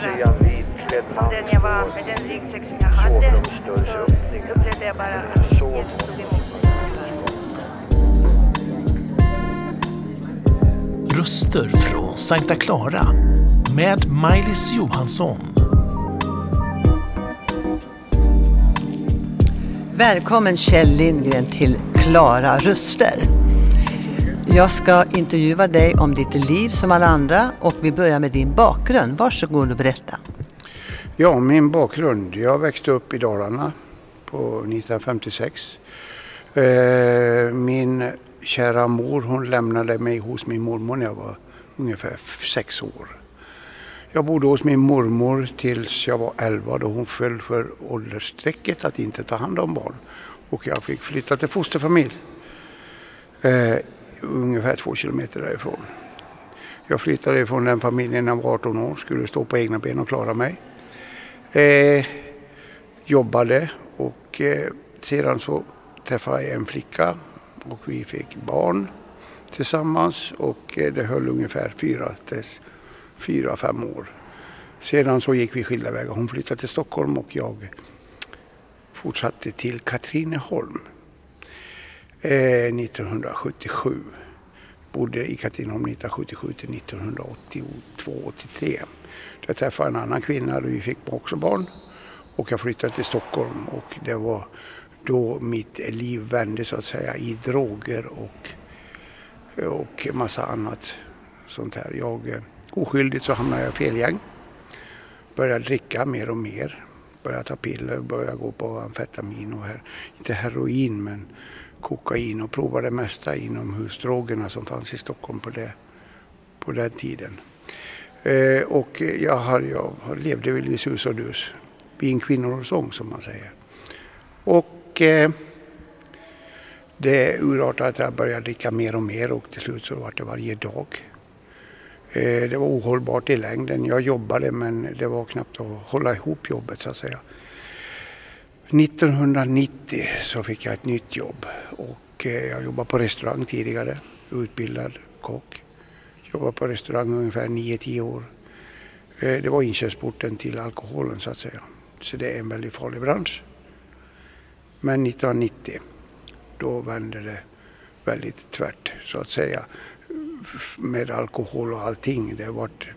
reagera på den jag var med den ryggsäck som jag hade. Så upplevde jag bara att Jesus tog emot mig. Röster från Sankta Clara med Maj-Lis Johansson. Välkommen Kjell Lindgren till Klara Röster. Jag ska intervjua dig om ditt liv som alla andra och vi börjar med din bakgrund. Varsågod och berätta. Ja, min bakgrund. Jag växte upp i Dalarna på 1956. Eh, min kära mor hon lämnade mig hos min mormor när jag var ungefär sex år. Jag bodde hos min mormor tills jag var 11 då hon föll för åldersstrecket att inte ta hand om barn. Och jag fick flytta till fosterfamilj. Eh, Ungefär två kilometer därifrån. Jag flyttade från den familjen när jag var 18 år, skulle stå på egna ben och klara mig. Eh, jobbade och eh, sedan så träffade jag en flicka och vi fick barn tillsammans och eh, det höll ungefär fyra, till, fyra, fem år. Sedan så gick vi skilda vägar. Hon flyttade till Stockholm och jag fortsatte till Katrineholm Eh, 1977. Bodde i Katrineholm 1977 till 1982-83. Där träffade jag en annan kvinna och vi fick också barn. Och jag flyttade till Stockholm och det var då mitt liv vände så att säga i droger och, och massa annat sånt här. Jag, eh, oskyldigt så hamnade jag i fel gäng. Började dricka mer och mer. Började ta piller, började gå på amfetamin och här, inte heroin men kokain och provade det mesta inomhusdrogerna som fanns i Stockholm på, det, på den tiden. Eh, och jag, har, jag levde väl i sus och dus, vid en sång som man säger. Och eh, det urartade att jag började dricka mer och mer och till slut så var det varje dag. Eh, det var ohållbart i längden. Jag jobbade men det var knappt att hålla ihop jobbet så att säga. 1990 så fick jag ett nytt jobb och eh, jag jobbade på restaurang tidigare, utbildad kock. Jobbade på restaurang ungefär 9-10 år. Eh, det var inkörsporten till alkoholen så att säga. Så det är en väldigt farlig bransch. Men 1990 då vände det väldigt tvärt så att säga med alkohol och allting. Det vart,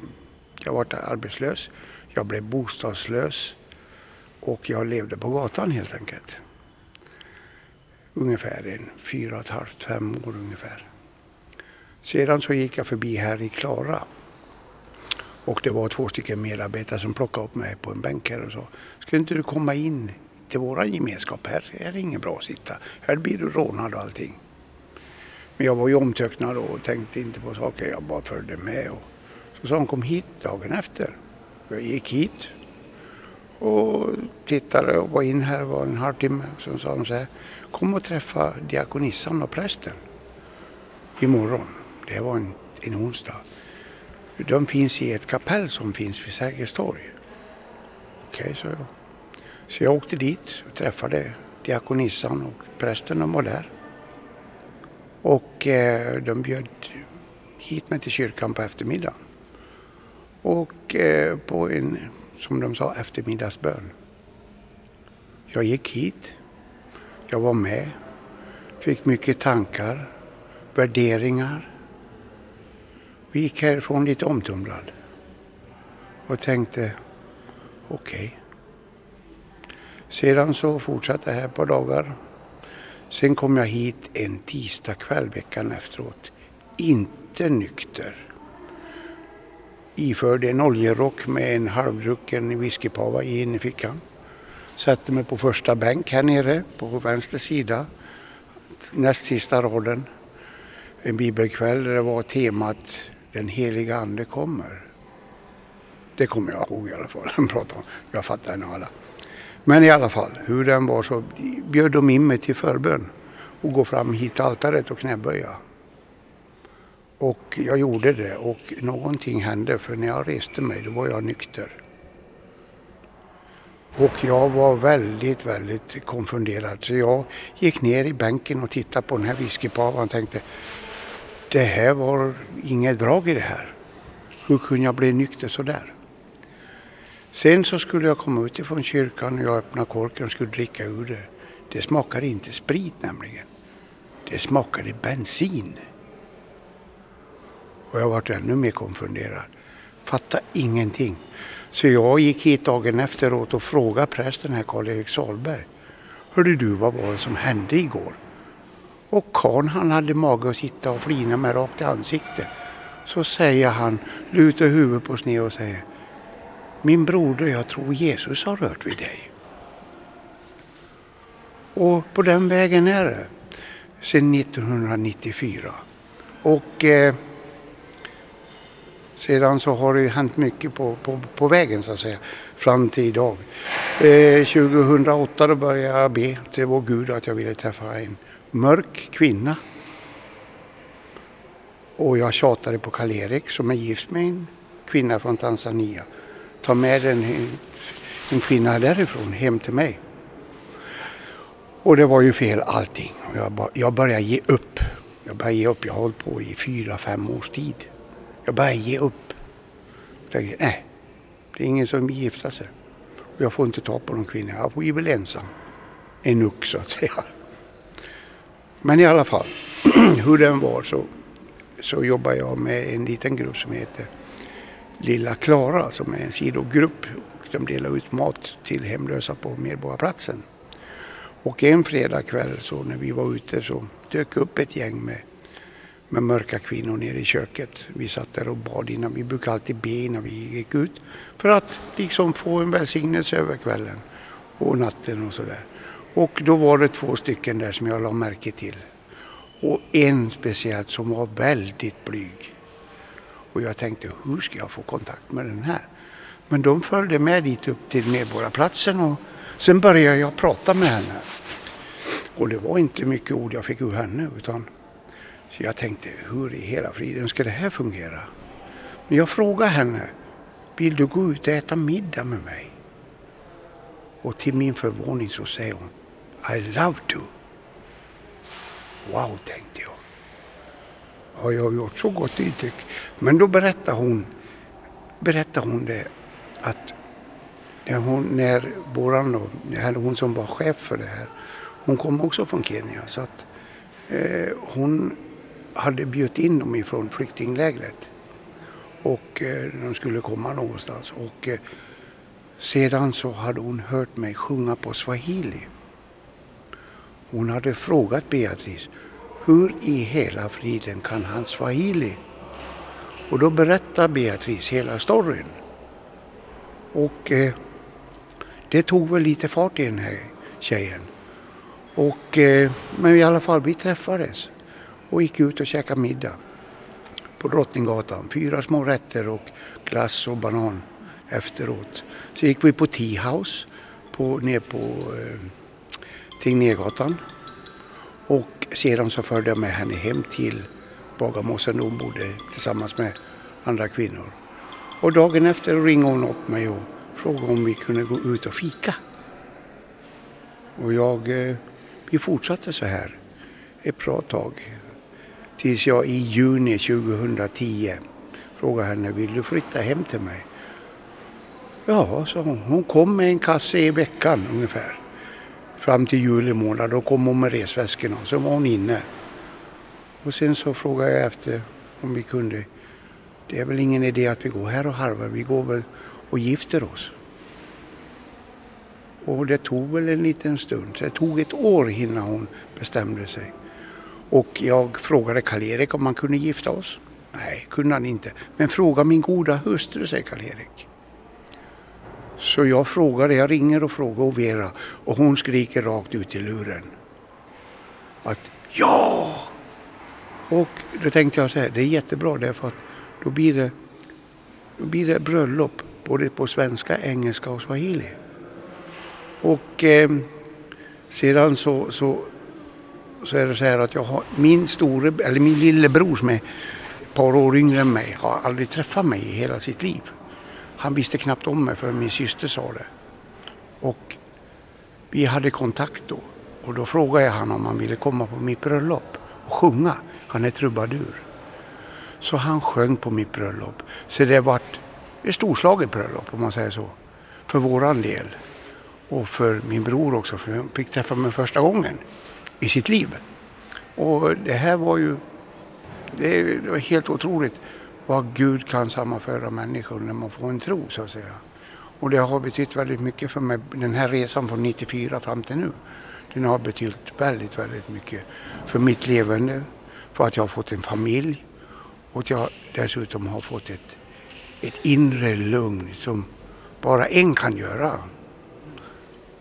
jag var arbetslös, jag blev bostadslös och jag levde på gatan helt enkelt. Ungefär en fyra och ett halvt, fem år ungefär. Sedan så gick jag förbi här i Klara och det var två stycken medarbetare som plockade upp mig på en bänk här och sa Ska inte du komma in till våran gemenskap här? Är det inget bra att sitta. Här blir du rånad och allting. Men jag var ju omtöcknad och tänkte inte på saker. Jag bara följde med. Och så sa hon kom hit dagen efter. Jag gick hit och tittade och var in här var en halvtimme. Sen sa de så här. Kom och träffa diakonissan och prästen imorgon. Det var en, en onsdag. De finns i ett kapell som finns vid Sergels torg. Okej, sa jag. Så jag åkte dit och träffade diakonissan och prästen. De var där. Och eh, de bjöd hit mig till kyrkan på eftermiddagen. Och eh, på en, som de sa, eftermiddagsbön. Jag gick hit. Jag var med. Fick mycket tankar, värderingar. Vi gick härifrån lite omtumlad. Och tänkte, okej. Sedan så fortsatte jag här på dagar. Sen kom jag hit en tisdagkväll veckan efteråt. Inte nykter. Iförde en oljerock med en halvdrucken whiskypava i innerfickan. Satte mig på första bänk här nere på vänster sida. Näst sista raden. En bibelkväll där det var temat Den heliga ande kommer. Det kommer jag ihåg i alla fall. Pratade om. Jag fattar nog alla. Men i alla fall, hur den var så bjöd de in mig till förbön och gå fram hit till altaret och knäböja. Och jag gjorde det och någonting hände för när jag reste mig då var jag nykter. Och jag var väldigt, väldigt konfunderad så jag gick ner i bänken och tittade på den här whiskypavan och tänkte det här var inget drag i det här. Hur kunde jag bli nykter sådär? Sen så skulle jag komma ut ifrån kyrkan och jag öppnade korken och skulle dricka ur det. Det smakade inte sprit nämligen. Det smakade bensin. Och jag vart ännu mer konfunderad. Fatta ingenting. Så jag gick hit dagen efteråt och frågade prästen här, Karl-Erik Salberg. Hörde du vad var det som hände igår? Och karln han hade mage att sitta och flina med rakt i ansiktet. Så säger han, lutar huvudet på sned och säger Min broder, jag tror Jesus har rört vid dig. Och på den vägen är det sedan 1994. Och eh, sedan så har det ju hänt mycket på, på, på vägen så att säga, fram till idag. Eh, 2008 då började jag be till vår Gud att jag ville träffa en mörk kvinna. Och jag tjatade på Karl-Erik som är gift med en kvinna från Tanzania. Ta med en, en kvinna därifrån hem till mig. Och det var ju fel allting. Jag, jag började ge upp. Jag började ge upp. Jag har hållit på i fyra, fem års tid. Jag började ge upp. Jag tänkte, nej, det är ingen som vill gifta sig. Jag får inte ta på någon kvinna. Jag blir väl ensam. En uck, så att säga. Men i alla fall, hur den var så, så jobbar jag med en liten grupp som heter Lilla Klara som är en sidogrupp. De delar ut mat till hemlösa på Medborgarplatsen. Och en fredagkväll så när vi var ute så dök upp ett gäng med, med mörka kvinnor nere i köket. Vi satt där och bad innan. Vi brukar alltid be innan vi gick ut. För att liksom få en välsignelse över kvällen och natten och sådär. Och då var det två stycken där som jag la märke till. Och en speciellt som var väldigt blyg. Och jag tänkte, hur ska jag få kontakt med den här? Men de följde med dit upp till Medborgarplatsen och sen började jag prata med henne. Och det var inte mycket ord jag fick ur henne utan så jag tänkte, hur i hela friden ska det här fungera? Men jag frågade henne, vill du gå ut och äta middag med mig? Och till min förvåning så säger hon, I love to. Wow, tänkte jag. Har jag gjort så gott intryck? Men då berättade hon, berättade hon det att när hon, när våran, hon som var chef för det här, hon kom också från Kenya. Så att eh, hon hade bjudit in dem ifrån flyktinglägret. Och eh, de skulle komma någonstans. Och eh, sedan så hade hon hört mig sjunga på swahili. Hon hade frågat Beatrice, hur i hela friden kan han swahili? Och då berättar Beatrice hela storyn. Och eh, det tog väl lite fart i den här tjejen. Och, eh, men i alla fall, vi träffades och gick ut och käkade middag på Drottninggatan. Fyra små rätter och glass och banan efteråt. Så gick vi på Tea House på, ner på eh, Tegnérgatan. Och sedan så förde jag med henne hem till Bagarmossen där hon bodde tillsammans med andra kvinnor. Och dagen efter ringde hon upp mig och frågade om vi kunde gå ut och fika. Och jag, eh, vi fortsatte så här ett bra tag. Tills jag i juni 2010 frågade henne, vill du flytta hem till mig? Ja, sa hon. Hon kom med en kasse i veckan ungefär. Fram till juli månad. Då kom hon med resväskorna och så var hon inne. Och sen så frågade jag efter om vi kunde. Det är väl ingen idé att vi går här och harvar. Vi går väl och gifter oss. Och det tog väl en liten stund. Så det tog ett år innan hon bestämde sig. Och jag frågade Karl-Erik om man kunde gifta oss. Nej, kunde han inte. Men fråga min goda hustru, säger Karl-Erik. Så jag frågade, jag ringer och frågar Vera och hon skriker rakt ut i luren. Att ja! Och då tänkte jag så här, det är jättebra därför att då blir det, då blir det bröllop både på svenska, engelska och swahili. Och eh, sedan så, så, så är det så här att jag har min store, eller min lillebror som är ett par år yngre än mig har aldrig träffat mig i hela sitt liv. Han visste knappt om mig förrän min syster sa det. Och vi hade kontakt då. Och då frågade jag han om han ville komma på mitt bröllop och sjunga. Han är trubadur. Så han sjöng på mitt bröllop. Så det var ett storslaget bröllop om man säger så. för våran del. Och för min bror också, för han fick träffa mig första gången i sitt liv. Och det här var ju det var helt otroligt vad Gud kan sammanföra människor när man får en tro så att säga. Och det har betytt väldigt mycket för mig, den här resan från 94 fram till nu. Den har betytt väldigt, väldigt mycket för mitt levande, för att jag har fått en familj och att jag dessutom har fått ett, ett inre lugn som bara en kan göra.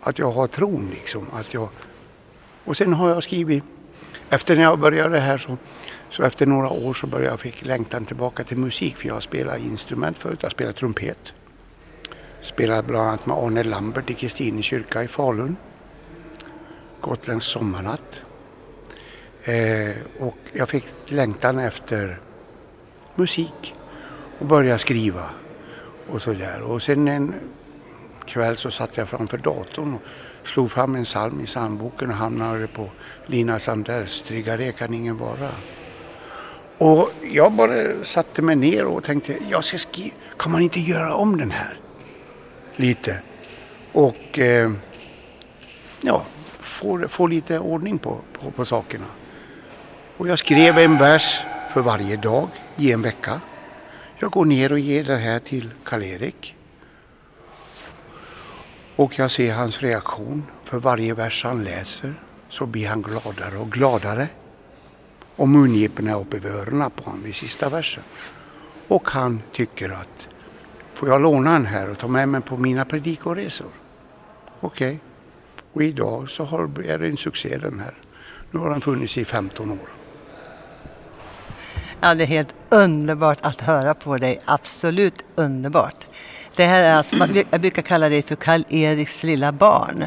Att jag har tron liksom. Att jag... Och sen har jag skrivit, efter när jag började här så, så efter några år så började jag fick längtan tillbaka till musik för jag spelade instrument förut, jag spelade trumpet. Spelade bland annat med Arne Lambert i Kristine kyrka i Falun. Gotländsk sommarnatt. Eh, och jag fick längtan efter musik och började skriva och sådär. Och sen en kväll så satt jag framför datorn och slog fram en psalm i psalmboken och hamnade på Lina Sanders Tryggare kan ingen vara. Och jag bara satte mig ner och tänkte, jag ska skriva, kan man inte göra om den här? Lite. Och eh, ja, få, få lite ordning på, på, på sakerna. Och jag skrev en vers för varje dag i en vecka. Jag går ner och ger det här till Karl-Erik. Och jag ser hans reaktion. För varje vers han läser så blir han gladare och gladare. Och mungiporna är uppe vid öronen på honom vid sista versen. Och han tycker att får jag låna den här och ta med mig på mina predikoresor? Okej. Okay. Och idag så har, är det en succé den här. Nu har den funnits i 15 år. Ja, det är helt underbart att höra på dig. Absolut underbart. Det här är alltså, jag brukar kalla dig för Karl-Eriks lilla barn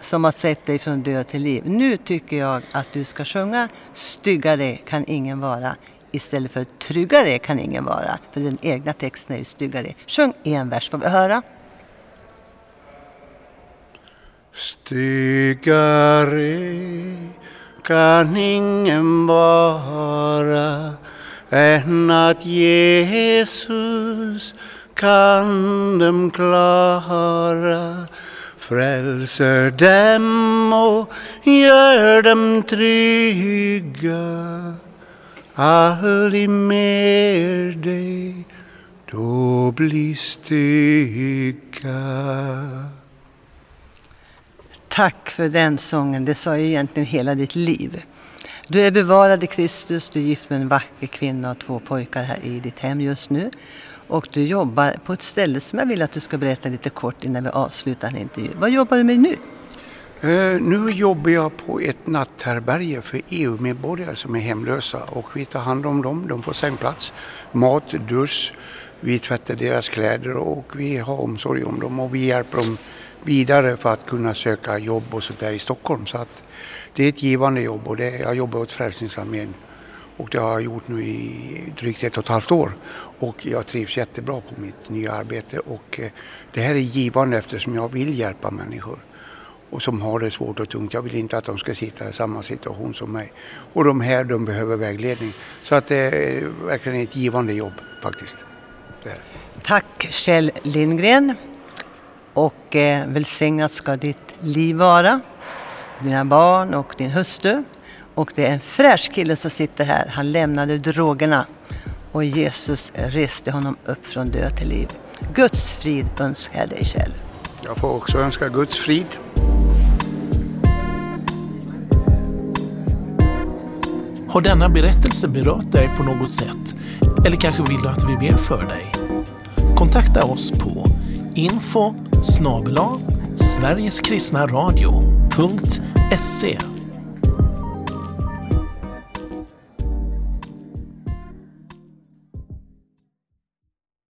som har sett dig från död till liv. Nu tycker jag att du ska sjunga Styggare kan ingen vara istället för Tryggare kan ingen vara. För den egna texten är ju styggare. Sjung en vers får vi höra. Styggare kan ingen vara än att Jesus kan dem klara frälser dem och gör dem trygga aldrig mer dig då bli stygga Tack för den sången, det sa ju egentligen hela ditt liv. Du är bevarad i Kristus, du är gift med en vacker kvinna och två pojkar här i ditt hem just nu. Och du jobbar på ett ställe som jag vill att du ska berätta lite kort innan vi avslutar den intervjun. Vad jobbar du med nu? Uh, nu jobbar jag på ett natthärbärge för EU-medborgare som är hemlösa och vi tar hand om dem. De får sängplats, mat, dusch, vi tvättar deras kläder och vi har omsorg om dem och vi hjälper dem vidare för att kunna söka jobb och sånt där i Stockholm. Så att det är ett givande jobb och det, jag jobbar åt Frälsningsarmén och det har jag gjort nu i drygt ett och ett halvt år. Och jag trivs jättebra på mitt nya arbete och eh, det här är givande eftersom jag vill hjälpa människor och som har det svårt och tungt. Jag vill inte att de ska sitta i samma situation som mig. Och de här, de behöver vägledning. Så att det är verkligen ett givande jobb faktiskt. Tack Kjell Lindgren. Och eh, välsignat ska ditt liv vara, dina barn och din hustru. Och det är en fräsch kille som sitter här. Han lämnade drogerna och Jesus reste honom upp från död till liv. Guds frid önskar jag dig Kjell. Jag får också önska Guds frid. Har denna berättelse berört dig på något sätt? Eller kanske vill du att vi ber för dig? Kontakta oss på info snabel Sverigeskristnaradio.se